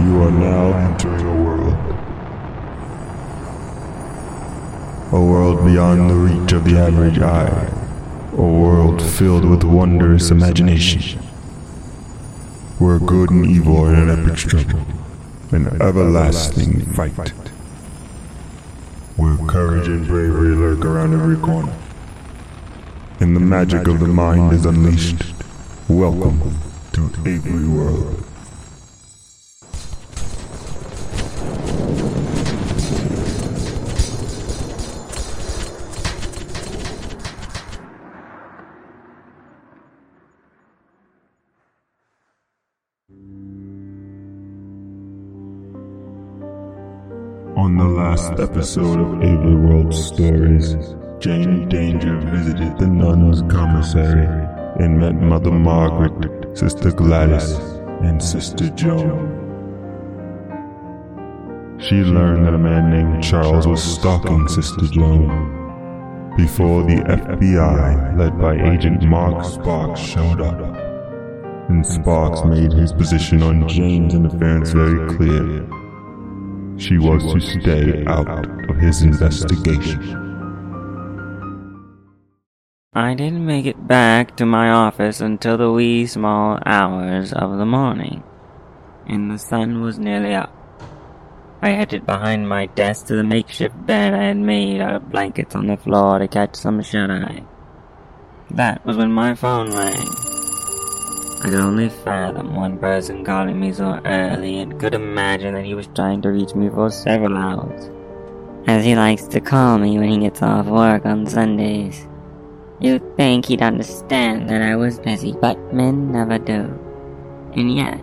You are now entering a world. A world beyond the reach of the average eye. A world filled with wondrous imagination. Where good and evil are in an epic struggle. An everlasting fight. Where courage and bravery lurk around every corner. And the magic of the mind is unleashed. Welcome to Avery World. Last episode of Avery World Stories, Jane Danger visited the nuns' commissary and met Mother Margaret, Sister Gladys, and Sister Joan. She learned that a man named Charles was stalking Sister Joan before the FBI, led by Agent Mark Sparks, showed up. And Sparks made his position on Jane's interference very clear. She was to stay out of his investigation. I didn't make it back to my office until the wee small hours of the morning, and the sun was nearly up. I headed behind my desk to the makeshift bed I had made out of blankets on the floor to catch some shut eye. That was when my phone rang. I could only fathom one person calling me so early and could imagine that he was trying to reach me for several hours, as he likes to call me when he gets off work on Sundays. You'd think he'd understand that I was busy, but men never do. And yet,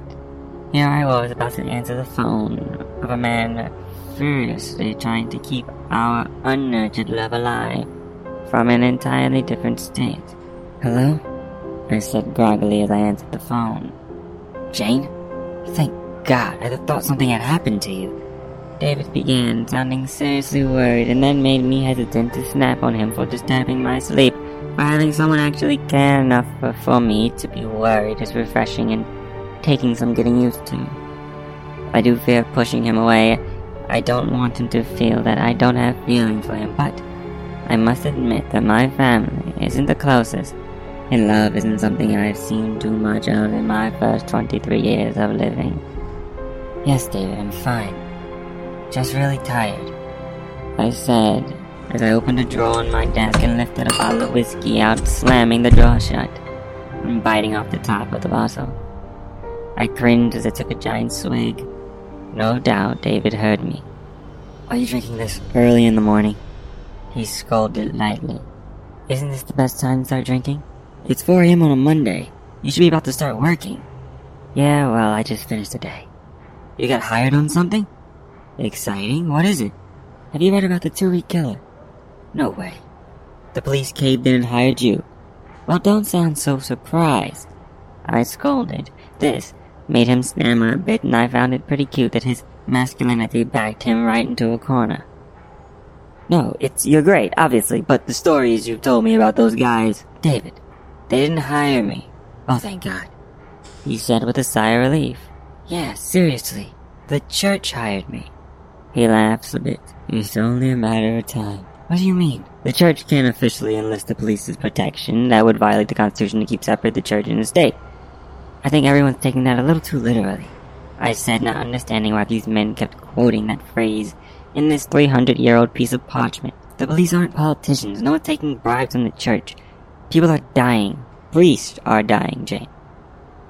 here I was about to answer the phone of a man furiously trying to keep our unnurtured love alive from an entirely different state. Hello? I said groggily as I answered the phone. Jane? Thank God, I thought something had happened to you. David began, sounding seriously worried, and then made me hesitant to snap on him for disturbing my sleep. For having someone actually care enough for, for me to be worried is refreshing and taking some getting used to. I do fear pushing him away. I don't want him to feel that I don't have feelings for him, but I must admit that my family isn't the closest, and love isn't something I've seen too much of in my first 23 years of living. Yes, David, I'm fine. Just really tired. I said, as I opened a drawer on my desk and lifted a bottle of whiskey out, slamming the drawer shut, and biting off the top of the bottle. I cringed as I took a giant swig. No doubt David heard me. Why are you drinking this early in the morning? He scolded lightly. Isn't this the best time to start drinking? It's 4 a.m. on a Monday. You should be about to start working. Yeah, well, I just finished the day. You got hired on something? Exciting? What is it? Have you read about the two-week killer? No way. The police caved in and hired you. Well, don't sound so surprised. I scolded. This made him stammer a bit, and I found it pretty cute that his masculinity backed him right into a corner. No, it's you're great, obviously, but the stories you've told me about those guys, David, they didn't hire me. Oh, thank God. He said with a sigh of relief. Yeah, seriously, the church hired me. He laughs a bit. It's only a matter of time. What do you mean? The church can't officially enlist the police's protection. That would violate the Constitution to keep separate the church and the state. I think everyone's taking that a little too literally. I said, not understanding why these men kept quoting that phrase in this 300 year old piece of parchment. The police aren't politicians. No one's taking bribes from the church. People are dying. Priests are dying, Jane.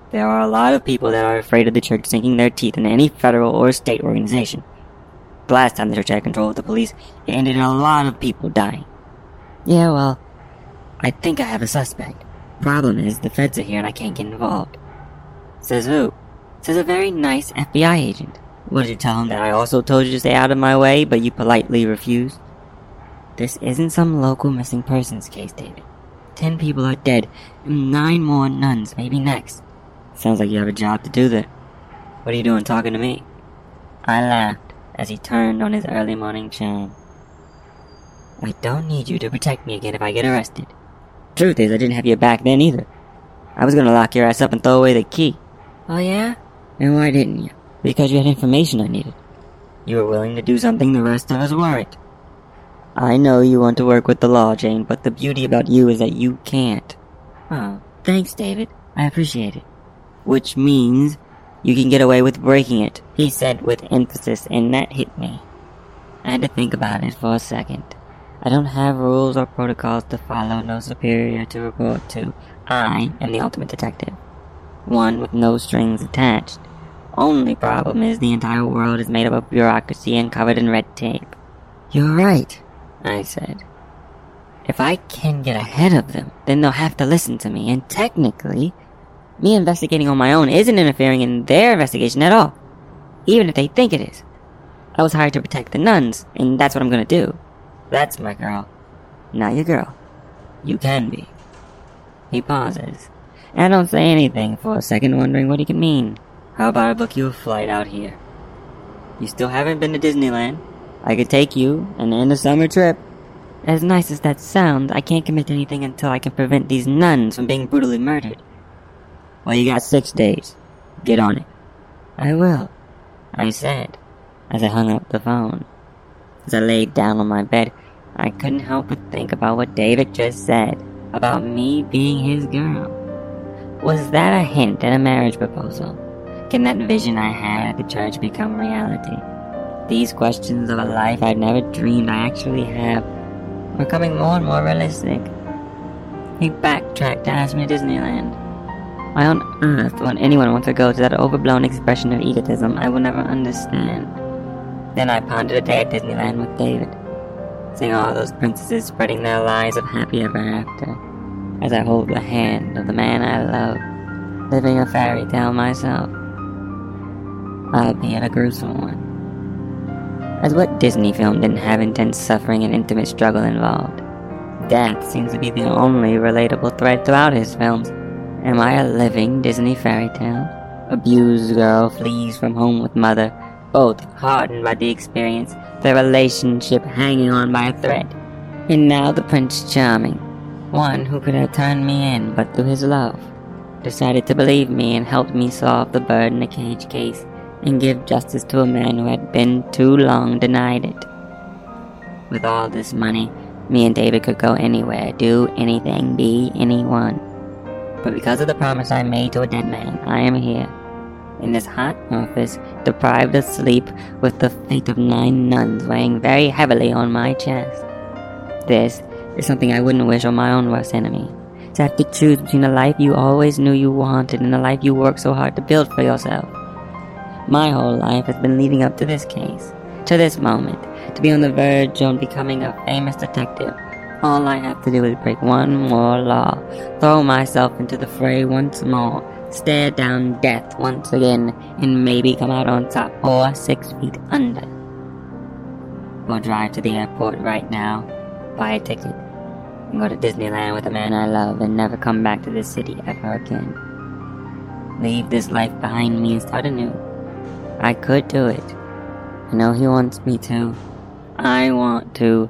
There are a lot of people that are afraid of the church sinking their teeth in any federal or state organization. The last time the church had control of the police, it ended in a lot of people dying. Yeah, well, I think I have a suspect. Problem is, the feds are here and I can't get involved. Says who? Says a very nice FBI agent. Did you tell him that I also told you to stay out of my way, but you politely refused? This isn't some local missing persons case, David. Ten people are dead, and nine more nuns maybe next. Sounds like you have a job to do there. What are you doing talking to me? I laughed as he turned on his early morning charm. I don't need you to protect me again if I get arrested. Truth is, I didn't have your back then either. I was gonna lock your ass up and throw away the key. Oh yeah? And why didn't you? Because you had information I needed. You were willing to do something the rest of us weren't. I know you want to work with the law, Jane, but the beauty about you is that you can't. Oh, thanks, David. I appreciate it. Which means you can get away with breaking it, he said with emphasis, and that hit me. I had to think about it for a second. I don't have rules or protocols to follow, no superior to report to. I am the ultimate detective. One with no strings attached. Only problem is the entire world is made up of bureaucracy and covered in red tape. You're right, I said. If I can get ahead of them, then they'll have to listen to me, and technically, me investigating on my own isn't interfering in their investigation at all. Even if they think it is. I was hired to protect the nuns, and that's what I'm gonna do. That's my girl. Not your girl. You can be. He pauses. I don't say anything for a second, wondering what he can mean. How about I book you a flight out here? You still haven't been to Disneyland? I could take you and end a summer trip. As nice as that sounds, I can't commit to anything until I can prevent these nuns from being brutally murdered. Well, you got six days. Get on it. I will, I said, as I hung up the phone. As I laid down on my bed, I couldn't help but think about what David just said about me being his girl. Was that a hint at a marriage proposal? Can that vision I had at the church become reality? These questions of a life I'd never dreamed I actually have were coming more and more realistic. He backtracked to ask me Disneyland. Why on earth would anyone want to go to that overblown expression of egotism I will never understand? Then I pondered a day at Disneyland with David, seeing all those princesses spreading their lies of happy ever after, as I hold the hand of the man I love, living a fairy tale myself. Albeit a gruesome one. As what Disney film didn't have intense suffering and intimate struggle involved? Death seems to be the only relatable thread throughout his films. Am I a living Disney fairy tale? Abused girl flees from home with mother, both hardened by the experience, their relationship hanging on by a thread. And now the Prince Charming, one who could have turned me in but through his love, decided to believe me and helped me solve the bird in the cage case and give justice to a man who had been too long denied it. With all this money, me and David could go anywhere, do anything, be anyone. But because of the promise I made to a dead man, I am here. In this hot office, deprived of sleep, with the fate of nine nuns weighing very heavily on my chest. This is something I wouldn't wish on my own worst enemy. To have to choose between a life you always knew you wanted and a life you worked so hard to build for yourself. My whole life has been leading up to this case, to this moment, to be on the verge of becoming a famous detective. All I have to do is break one more law, throw myself into the fray once more, stare down death once again, and maybe come out on top or six feet under. Or drive to the airport right now, buy a ticket, and go to Disneyland with a man I love and never come back to this city ever again. Leave this life behind me and start anew. I could do it. I know he wants me to. I want to.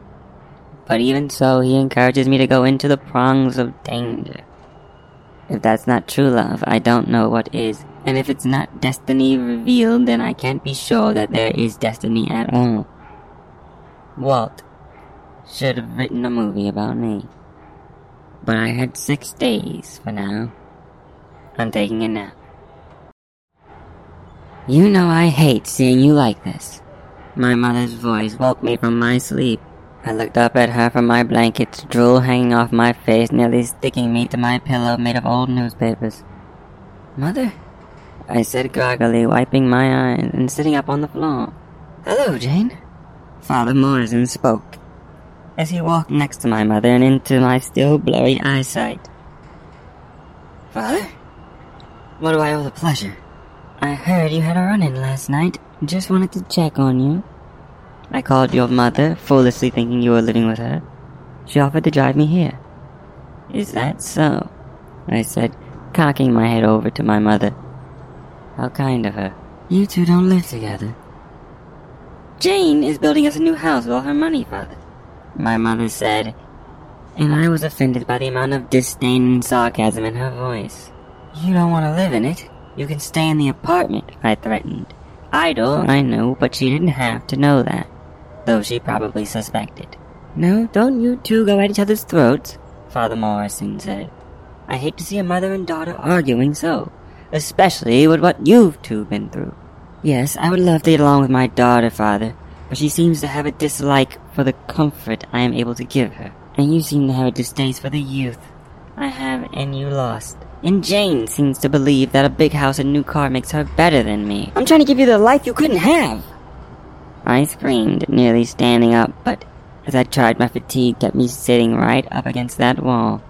But even so, he encourages me to go into the prongs of danger. If that's not true love, I don't know what is. And if it's not destiny revealed, then I can't be sure that there is destiny at all. Walt should have written a movie about me. But I had six days for now. I'm taking a nap. You know I hate seeing you like this. My mother's voice woke me from my sleep. I looked up at her from my blankets, drool hanging off my face, nearly sticking me to my pillow made of old newspapers. Mother? I said groggily, wiping my eyes and sitting up on the floor. Hello, Jane. Father Morrison spoke as he walked next to my mother and into my still blurry eyesight. Father? What do I owe the pleasure? I heard you had a run-in last night. Just wanted to check on you. I called your mother, foolishly thinking you were living with her. She offered to drive me here. Is that so? I said, cocking my head over to my mother. How kind of her. You two don't live together. Jane is building us a new house with all her money, father. My mother said, and I was offended by the amount of disdain and sarcasm in her voice. You don't want to live in it. You can stay in the apartment, I threatened, Idle, I knew, but she didn't have to know that, though she probably suspected. No, don't you two go at each other's throats, Father Morrison said. I hate to see a mother and daughter arguing so, especially with what you've two been through. Yes, I would love to get along with my daughter, Father, but she seems to have a dislike for the comfort I am able to give her, and you seem to have a distaste for the youth I have and you lost. And Jane seems to believe that a big house and new car makes her better than me. I'm trying to give you the life you couldn't have. I screamed, nearly standing up, but as I tried, my fatigue kept me sitting right up against that wall.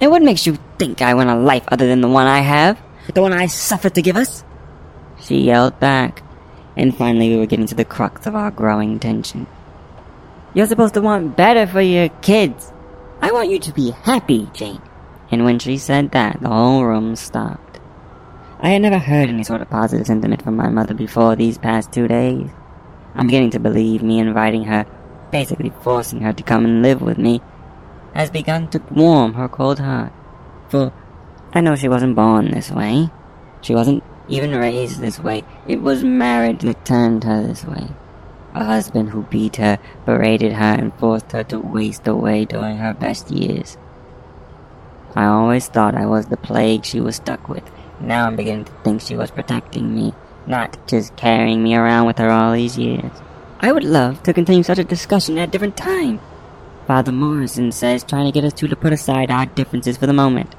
And what makes you think I want a life other than the one I have? The one I suffered to give us? She yelled back, and finally we were getting to the crux of our growing tension. You're supposed to want better for your kids. I want you to be happy, Jane. And when she said that, the whole room stopped. I had never heard any sort of positive sentiment from my mother before these past two days. I'm beginning to believe me inviting her, basically forcing her to come and live with me, has begun to warm her cold heart. For I know she wasn't born this way. She wasn't even raised this way. It was marriage that turned her this way. A husband who beat her, berated her, and forced her to waste away during her best years. I always thought I was the plague she was stuck with. Now I'm beginning to think she was protecting me, not just carrying me around with her all these years. I would love to continue such a discussion at a different time. Father Morrison says trying to get us two to put aside our differences for the moment.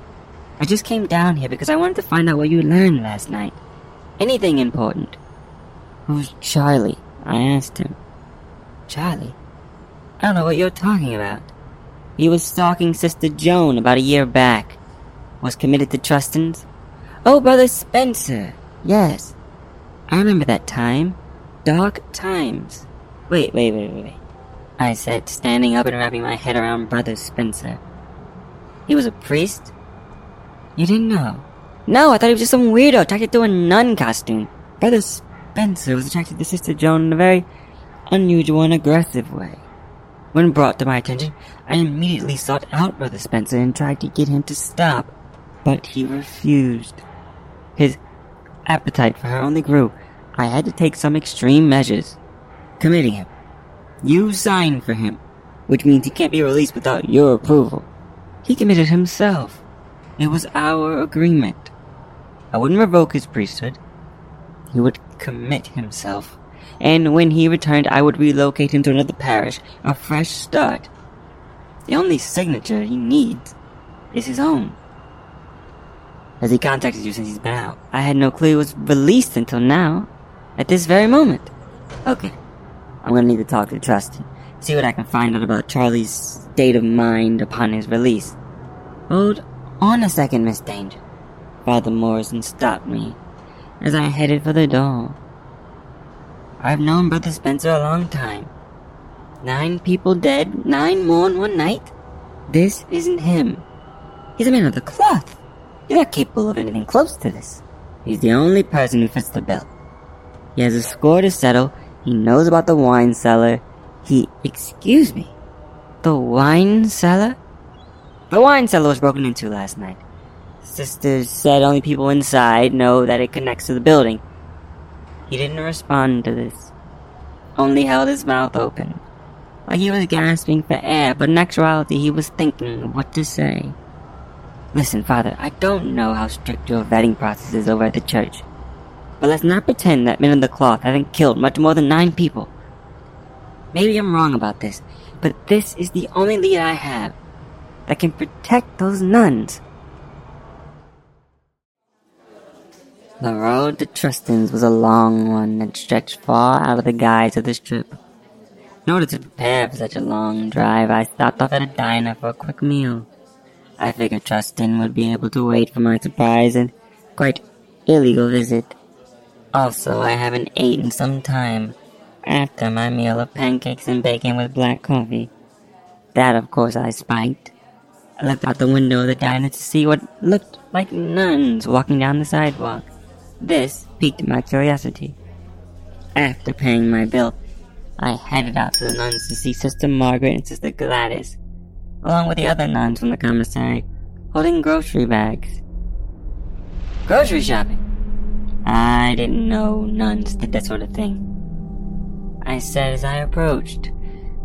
I just came down here because I wanted to find out what you learned last night. Anything important. Who's Charlie? I asked him. Charlie? I don't know what you're talking about. He was stalking Sister Joan about a year back. Was committed to Trustons. Oh, Brother Spencer. Yes. I remember that time. Dark times. Wait, wait, wait, wait, wait. I said, standing up and wrapping my head around Brother Spencer. He was a priest? You didn't know? No, I thought he was just some weirdo attracted to a nun costume. Brother Spencer was attracted to Sister Joan in a very unusual and aggressive way. When brought to my attention, I immediately sought out Brother Spencer and tried to get him to stop, but he refused. His appetite for her only grew. I had to take some extreme measures, committing him. You signed for him, which means he can't be released without your approval. He committed himself. It was our agreement. I wouldn't revoke his priesthood. He would commit himself. And when he returned, I would relocate him to another parish, a fresh start. The only signature he needs is his own. Has he contacted you since he's been out? I had no clue he was released until now. At this very moment. Okay. I'm gonna need to talk to Trusty. See what I can find out about Charlie's state of mind upon his release. Hold on a second, Miss Danger. Father Morrison stopped me as I headed for the door. I've known Brother Spencer a long time. Nine people dead, nine more in one night? This isn't him. He's a man of the cloth. You're not capable of anything close to this. He's the only person who fits the bill. He has a score to settle. He knows about the wine cellar. He, excuse me, the wine cellar? The wine cellar was broken into last night. Sisters said only people inside know that it connects to the building. He didn't respond to this. Only held his mouth open. Like he was gasping for air, but in actuality he was thinking what to say. Listen, Father, I don't know how strict your vetting process is over at the church. But let's not pretend that men of the cloth haven't killed much more than nine people. Maybe I'm wrong about this, but this is the only lead I have that can protect those nuns. The road to Trustons was a long one that stretched far out of the guise of this trip. In order to prepare for such a long drive, I stopped off at a diner for a quick meal. I figured Truston would be able to wait for my surprise and quite illegal visit. Also, I haven't eaten some time after my meal of pancakes and bacon with black coffee. That, of course, I spiked. I looked out the window of the diner to see what looked like nuns walking down the sidewalk. This piqued my curiosity. After paying my bill, I headed out to the nuns to see Sister Margaret and Sister Gladys, along with the other nuns from the commissary, holding grocery bags. Grocery shopping? I didn't know nuns did that sort of thing. I said as I approached.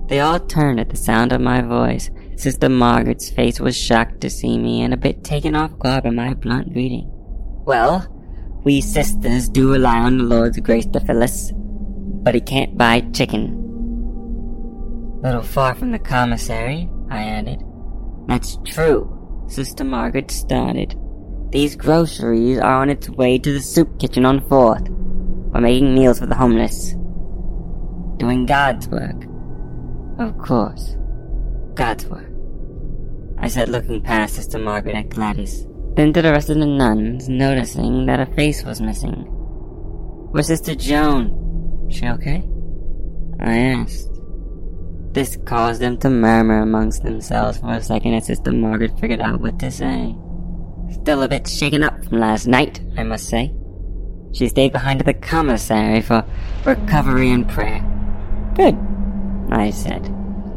They all turned at the sound of my voice. Sister Margaret's face was shocked to see me and a bit taken off guard by my blunt greeting. Well, we sisters do rely on the Lord's grace to fill us, but he can't buy chicken. Little far from the commissary, I added. That's true, Sister Margaret started. These groceries are on its way to the soup kitchen on 4th. We're making meals for the homeless. Doing God's work. Of course. God's work. I said, looking past Sister Margaret at Gladys, then to the rest of the nuns, noticing that a face was missing. Where's Sister Joan? She okay? I asked. This caused them to murmur amongst themselves for a second as Sister Margaret figured out what to say. Still a bit shaken up from last night, I must say. She stayed behind at the commissary for recovery and prayer. Good, I said.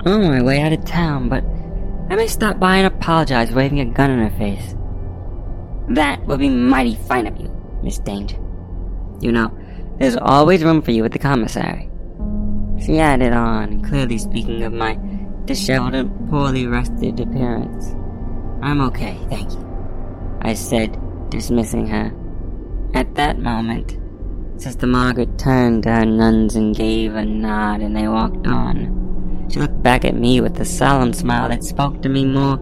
On my way out of town, but I may stop by and apologize waving a gun in her face. That would be mighty fine of you, Miss Danger. You know, there's always room for you at the commissary. She added on, clearly speaking of my disheveled and poorly rested appearance. I'm okay, thank you. I said, dismissing her. At that moment, Sister Margaret turned to her nuns and gave a nod, and they walked on. She looked back at me with a solemn smile that spoke to me more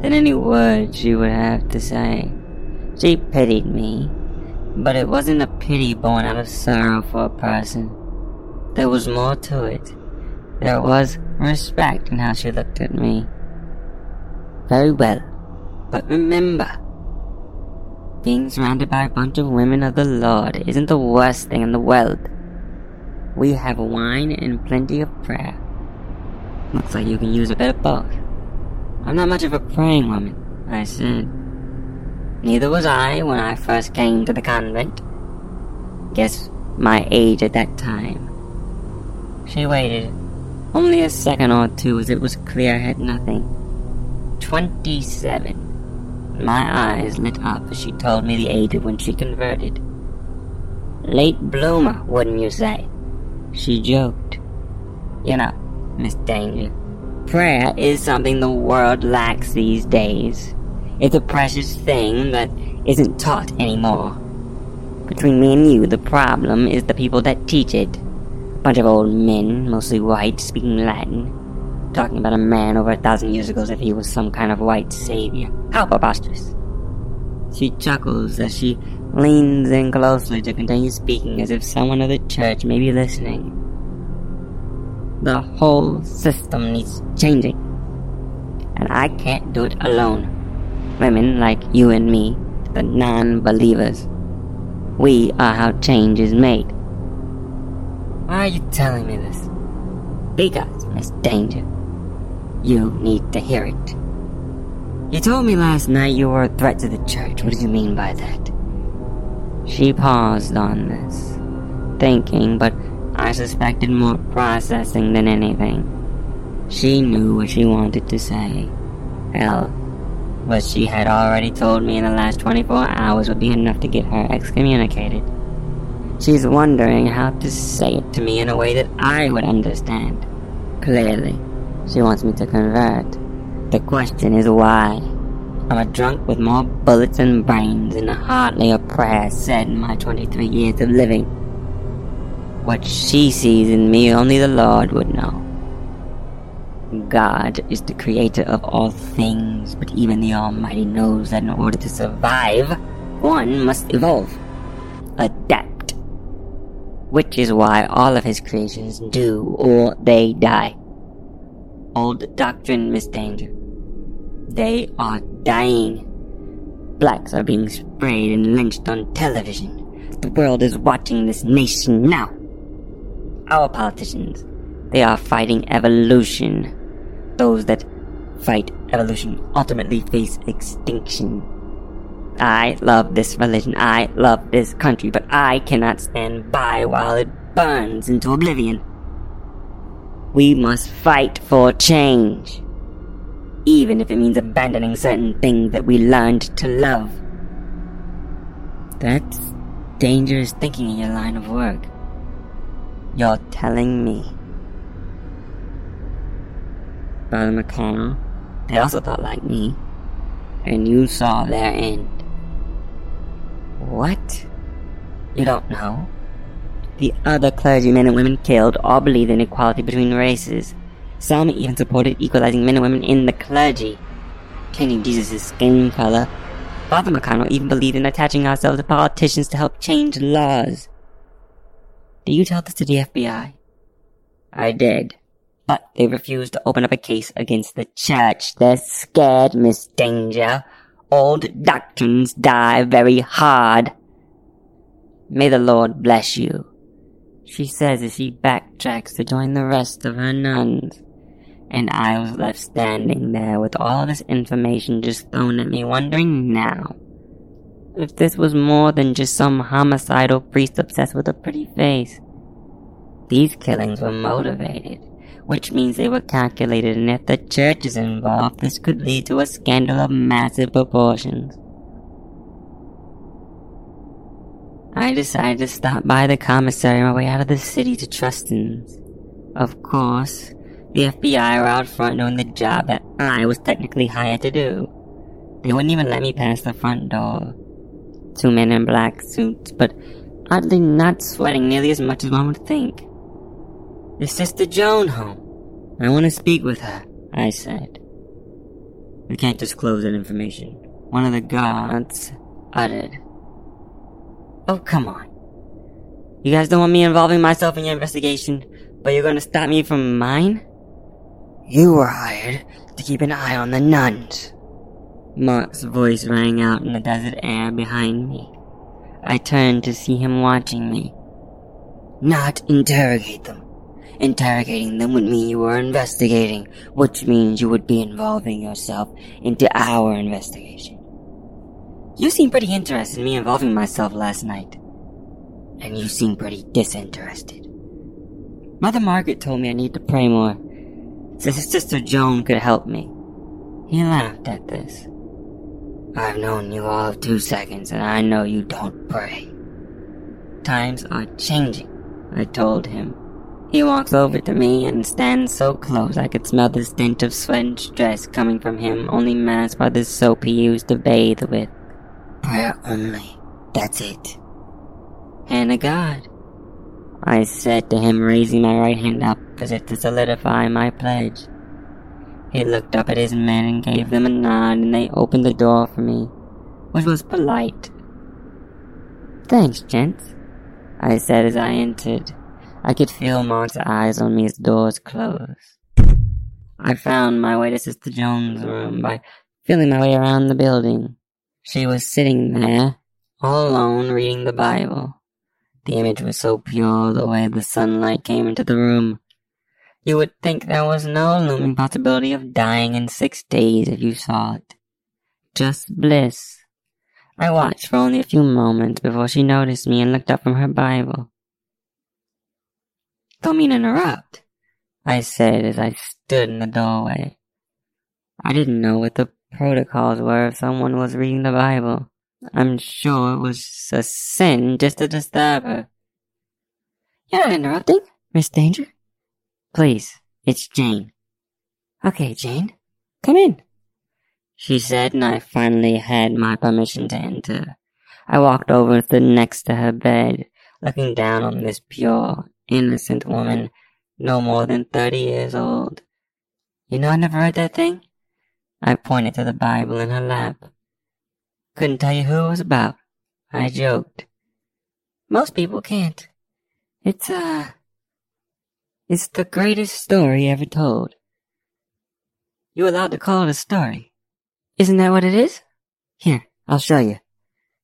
than any words she would have to say. She pitied me, but it wasn't a pity born out of sorrow for a person. There was more to it. There was respect in how she looked at me. Very well, but remember, being surrounded by a bunch of women of the Lord isn't the worst thing in the world. We have wine and plenty of prayer. Looks like you can use a bit of both. I'm not much of a praying woman, I said. Neither was I when I first came to the convent. Guess my age at that time. She waited. Only a second or two as it was clear I had nothing. Twenty-seven. My eyes lit up as she told me the age of when she converted. Late bloomer, wouldn't you say? She joked. You know, Miss Danger, prayer is something the world lacks these days. It's a precious thing that isn't taught anymore. Between me and you, the problem is the people that teach it. A bunch of old men, mostly white, speaking Latin talking about a man over a thousand years ago as if he was some kind of white savior. How preposterous. She chuckles as she leans in closely to continue speaking as if someone of the church may be listening. The whole system needs changing. And I can't do it alone. Women like you and me, the non believers, we are how change is made. Why are you telling me this? Because, Miss Danger, you need to hear it. You told me last night you were a threat to the church. What do you mean by that? She paused on this, thinking, but I suspected more processing than anything. She knew what she wanted to say. Hell, what she had already told me in the last 24 hours would be enough to get her excommunicated. She's wondering how to say it to me in a way that I would understand. Clearly. She wants me to convert. The question is why? I'm a drunk with more bullets and brains and hardly a prayer said in my 23 years of living. What she sees in me only the Lord would know. God is the creator of all things, but even the Almighty knows that in order to survive, one must evolve, adapt. Which is why all of his creations do or they die old doctrine, Miss Danger. They are dying. Blacks are being sprayed and lynched on television. The world is watching this nation now. Our politicians, they are fighting evolution. Those that fight evolution ultimately face extinction. I love this religion, I love this country, but I cannot stand by while it burns into oblivion. We must fight for change. Even if it means abandoning certain things that we learned to love. That's dangerous thinking in your line of work. You're telling me. Father McConnell, they also thought like me, and you saw their end. What? You don't know? The other clergymen and women killed all believed in equality between races. Some even supported equalizing men and women in the clergy, changing Jesus' skin color. Father McConnell even believed in attaching ourselves to politicians to help change laws. Did you tell this to the FBI? I did. But they refused to open up a case against the church. They're scared, Miss Danger. Old doctrines die very hard. May the Lord bless you. She says as she backtracks to join the rest of her nuns. And I was left standing there with all this information just thrown at me, wondering now if this was more than just some homicidal priest obsessed with a pretty face. These killings were motivated, which means they were calculated, and if the church is involved, this could lead to a scandal of massive proportions. I decided to stop by the commissary on my way out of the city to Truston's. Of course, the FBI were out front doing the job that I was technically hired to do. They wouldn't even let me pass the front door. Two men in black suits, but oddly not sweating nearly as much as one would think. Is Sister Joan home? I want to speak with her, I said. We can't disclose that information. One of the guards uttered. Oh, come on. You guys don't want me involving myself in your investigation, but you're gonna stop me from mine? You were hired to keep an eye on the nuns. Mark's voice rang out in the desert air behind me. I turned to see him watching me. Not interrogate them. Interrogating them would mean you were investigating, which means you would be involving yourself into our investigation. You seemed pretty interested in me involving myself last night. And you seem pretty disinterested. Mother Margaret told me I need to pray more. Says his sister Joan could help me. He laughed at this. I've known you all of two seconds and I know you don't pray. Times are changing, I told him. He walks over to me and stands so close I could smell the stench of sweat and stress coming from him, only masked by the soap he used to bathe with. Prayer only. That's it. And a God. I said to him, raising my right hand up as if to solidify my pledge. He looked up at his men and gave them a nod, and they opened the door for me, which was polite. Thanks, gents, I said as I entered. I could feel Mark's eyes on me as doors closed. I found my way to Sister Joan's room by feeling my way around the building. She was sitting there, all alone, reading the Bible. The image was so pure the way the sunlight came into the room. You would think there was no looming possibility of dying in six days if you saw it. Just bliss. I watched for only a few moments before she noticed me and looked up from her Bible. Don't mean to interrupt, I said as I stood in the doorway. I didn't know what the protocols were if someone was reading the Bible. I'm sure it was a sin just to disturb her. You're not interrupting, Miss Danger. Please, it's Jane. Okay, Jane, come in. She said, and I finally had my permission to enter. I walked over stood next to her bed, looking down on this pure, innocent woman, no more than thirty years old. You know I never read that thing? I pointed to the Bible in her lap. Couldn't tell you who it was about. I joked. Most people can't. It's, uh, it's the greatest story ever told. You're allowed to call it a story? Isn't that what it is? Here, I'll show you.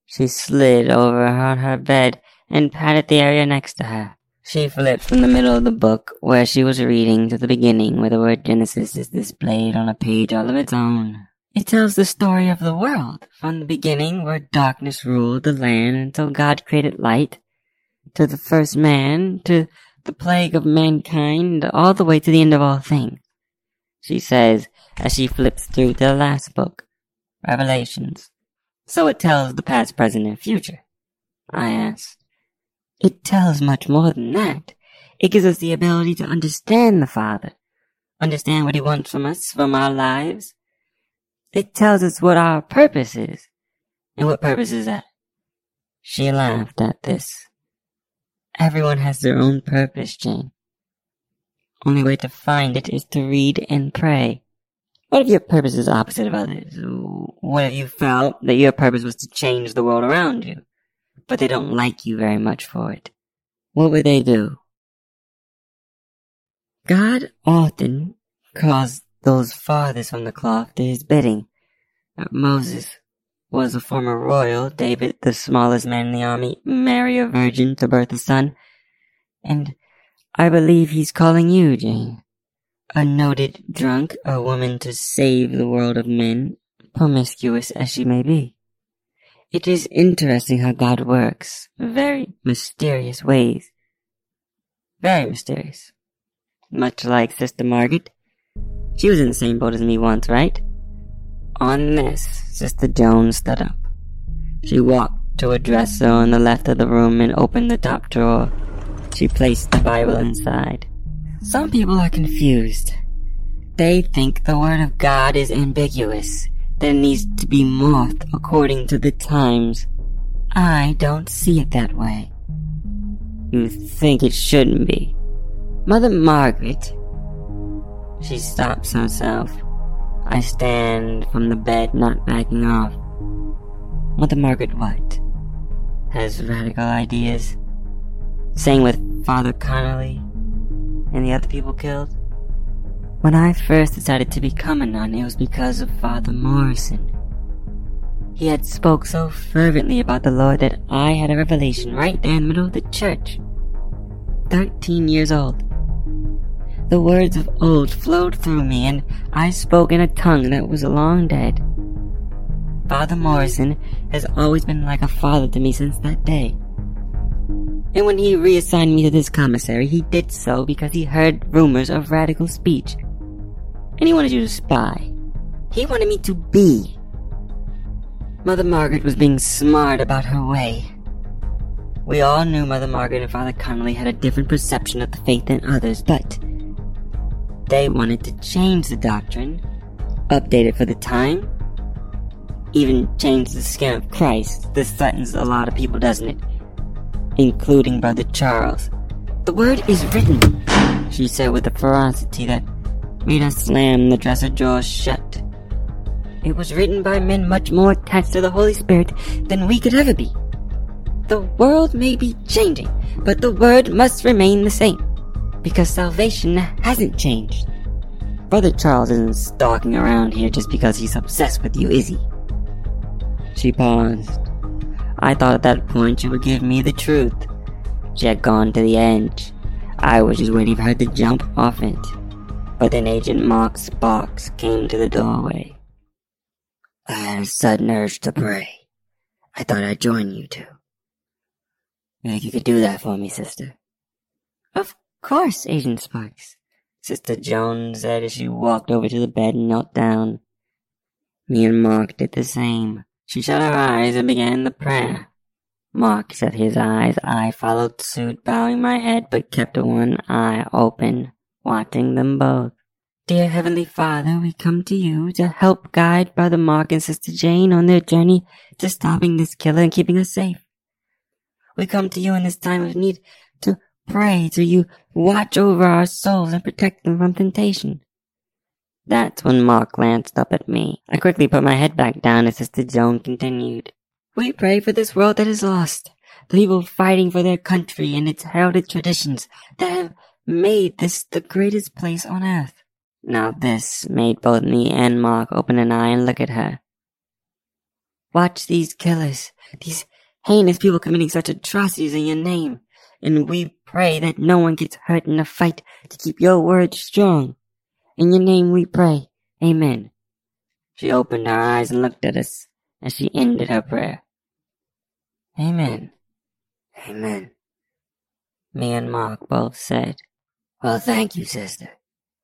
She slid over on her bed and patted the area next to her. She flipped from the middle of the book where she was reading to the beginning where the word Genesis is displayed on a page all of its own. It tells the story of the world, from the beginning where darkness ruled the land until God created light, to the first man, to the plague of mankind, all the way to the end of all things. She says as she flips through to the last book, Revelations. So it tells the past, present, and future. I asked. It tells much more than that. It gives us the ability to understand the Father, understand what He wants from us, from our lives. It tells us what our purpose is. And what purpose is that? She laughed at this. Everyone has their own purpose, Jane. Only way to find it is to read and pray. What if your purpose is opposite of others? What if you felt that your purpose was to change the world around you, but they don't like you very much for it? What would they do? God often caused those farthest from the cloth to his bidding. Moses was a former royal, David the smallest man in the army, Mary a virgin to birth a son, and I believe he's calling you, Jane. A noted drunk, a woman to save the world of men, promiscuous as she may be. It is interesting how God works. Very mysterious ways. Very mysterious. Much like Sister Margaret. She was in the same boat as me once, right? On this, Sister Joan stood up. She walked to a dresser on the left of the room and opened the top drawer. She placed the Bible inside. Some people are confused. They think the Word of God is ambiguous, it needs to be morphed according to the times. I don't see it that way. You think it shouldn't be. Mother Margaret. She stops herself. I stand from the bed, not backing off. Mother Margaret what? Has radical ideas. Same with Father Connolly and the other people killed. When I first decided to become a nun, it was because of Father Morrison. He had spoke so fervently about the Lord that I had a revelation right there in the middle of the church. Thirteen years old. The words of old flowed through me, and I spoke in a tongue that was long dead. Father Morrison has always been like a father to me since that day. And when he reassigned me to this commissary, he did so because he heard rumors of radical speech. And he wanted you to spy. He wanted me to be. Mother Margaret was being smart about her way. We all knew Mother Margaret and Father Connolly had a different perception of the faith than others, but they wanted to change the doctrine, update it for the time, even change the skin of Christ. This threatens a lot of people, doesn't it? including Brother Charles. The word is written, she said with a ferocity that made us slam the dresser drawers shut. It was written by men much more attached to the Holy Spirit than we could ever be. The world may be changing, but the word must remain the same, because salvation hasn't changed. Brother Charles isn't stalking around here just because he's obsessed with you, is he? She paused. I thought at that point she would give me the truth. She had gone to the edge. I was just waiting for her to jump off it. But then Agent Mark Sparks came to the doorway. I had a sudden urge to pray. I thought I'd join you two. Think you could do that for me, sister? Of course, Agent Sparks, Sister Joan said as she walked over to the bed and knelt down. Me and Mark did the same. She shut her eyes and began the prayer. Mark shut his eyes. I followed suit, bowing my head, but kept one eye open, watching them both. Dear Heavenly Father, we come to you to help guide Brother Mark and Sister Jane on their journey to stopping this killer and keeping us safe. We come to you in this time of need to pray to you watch over our souls and protect them from temptation. That's when Mark glanced up at me. I quickly put my head back down as Sister Joan continued. We pray for this world that is lost, the people fighting for their country and its heralded traditions that have made this the greatest place on earth. Now this made both me and Mark open an eye and look at her. Watch these killers, these heinous people committing such atrocities in your name, and we pray that no one gets hurt in the fight to keep your word strong. In your name we pray. Amen. She opened her eyes and looked at us as she ended her prayer. Amen. Amen. Me and Mark both said. Well, thank you, sister.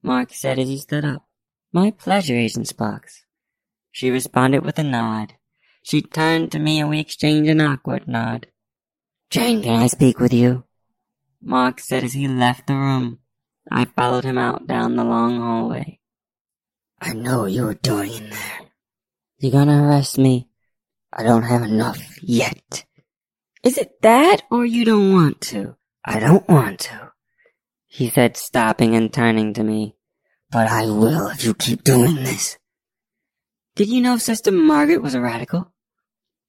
Mark said as he stood up. My pleasure, Agent Sparks. She responded with a nod. She turned to me and we exchanged an awkward nod. Jane, can I speak with you? Mark said as he left the room. I followed him out down the long hallway. I know what you were doing in there. You're gonna arrest me? I don't have enough yet. Is it that, or you don't want to? I don't want to, he said, stopping and turning to me. But I will if you keep doing this. Did you know Sister Margaret was a radical?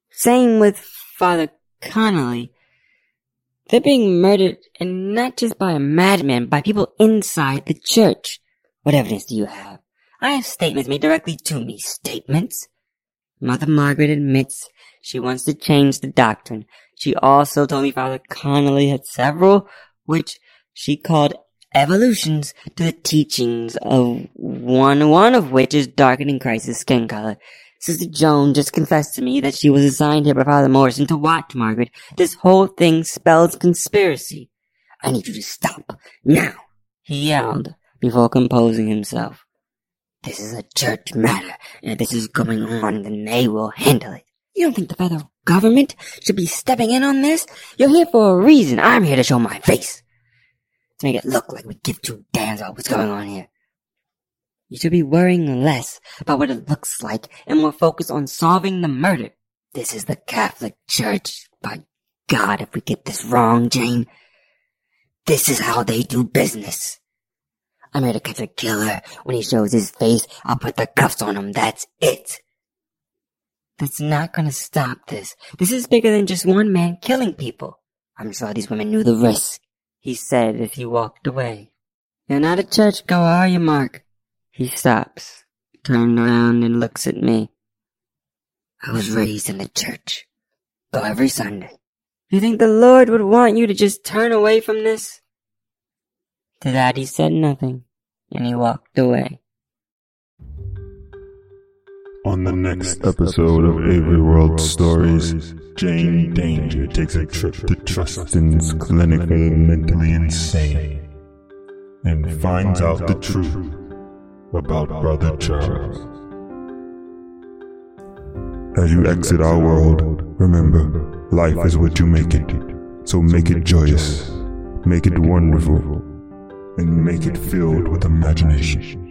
Same with Father Connolly. They're being murdered, and not just by a madman, by people inside the church. What evidence do you have? I have statements made directly to me. Statements? Mother Margaret admits she wants to change the doctrine. She also told me Father Connolly had several, which she called evolutions to the teachings of one, one of which is darkening Christ's skin color. Sister Joan just confessed to me that she was assigned here by Father Morrison to watch Margaret. This whole thing spells conspiracy. I need you to stop, now, he yelled before composing himself. This is a church matter, and if this is going on, then they will handle it. You don't think the federal government should be stepping in on this? You're here for a reason. I'm here to show my face. To make it look like we give two damns about what's going on here. You should be worrying less about what it looks like and more focused on solving the murder. This is the Catholic Church. By God, if we get this wrong, Jane, this is how they do business. I'm here to catch a killer. When he shows his face, I'll put the cuffs on him. That's it. That's not gonna stop this. This is bigger than just one man killing people. I'm sure these women knew the risk, he said as he walked away. You're not a churchgoer, are you, Mark? He stops, turns around and looks at me. I was raised in the church. Go every Sunday. You think the Lord would want you to just turn away from this? To that he said nothing, and he walked away. On the next episode of Avery World Stories, Jane Danger takes a trip to Trustin's clinically mentally insane and finds out the truth about Brother Charles. As you exit our world, remember, life is what you make it. So make it joyous, make it wonderful, and make it filled with imagination.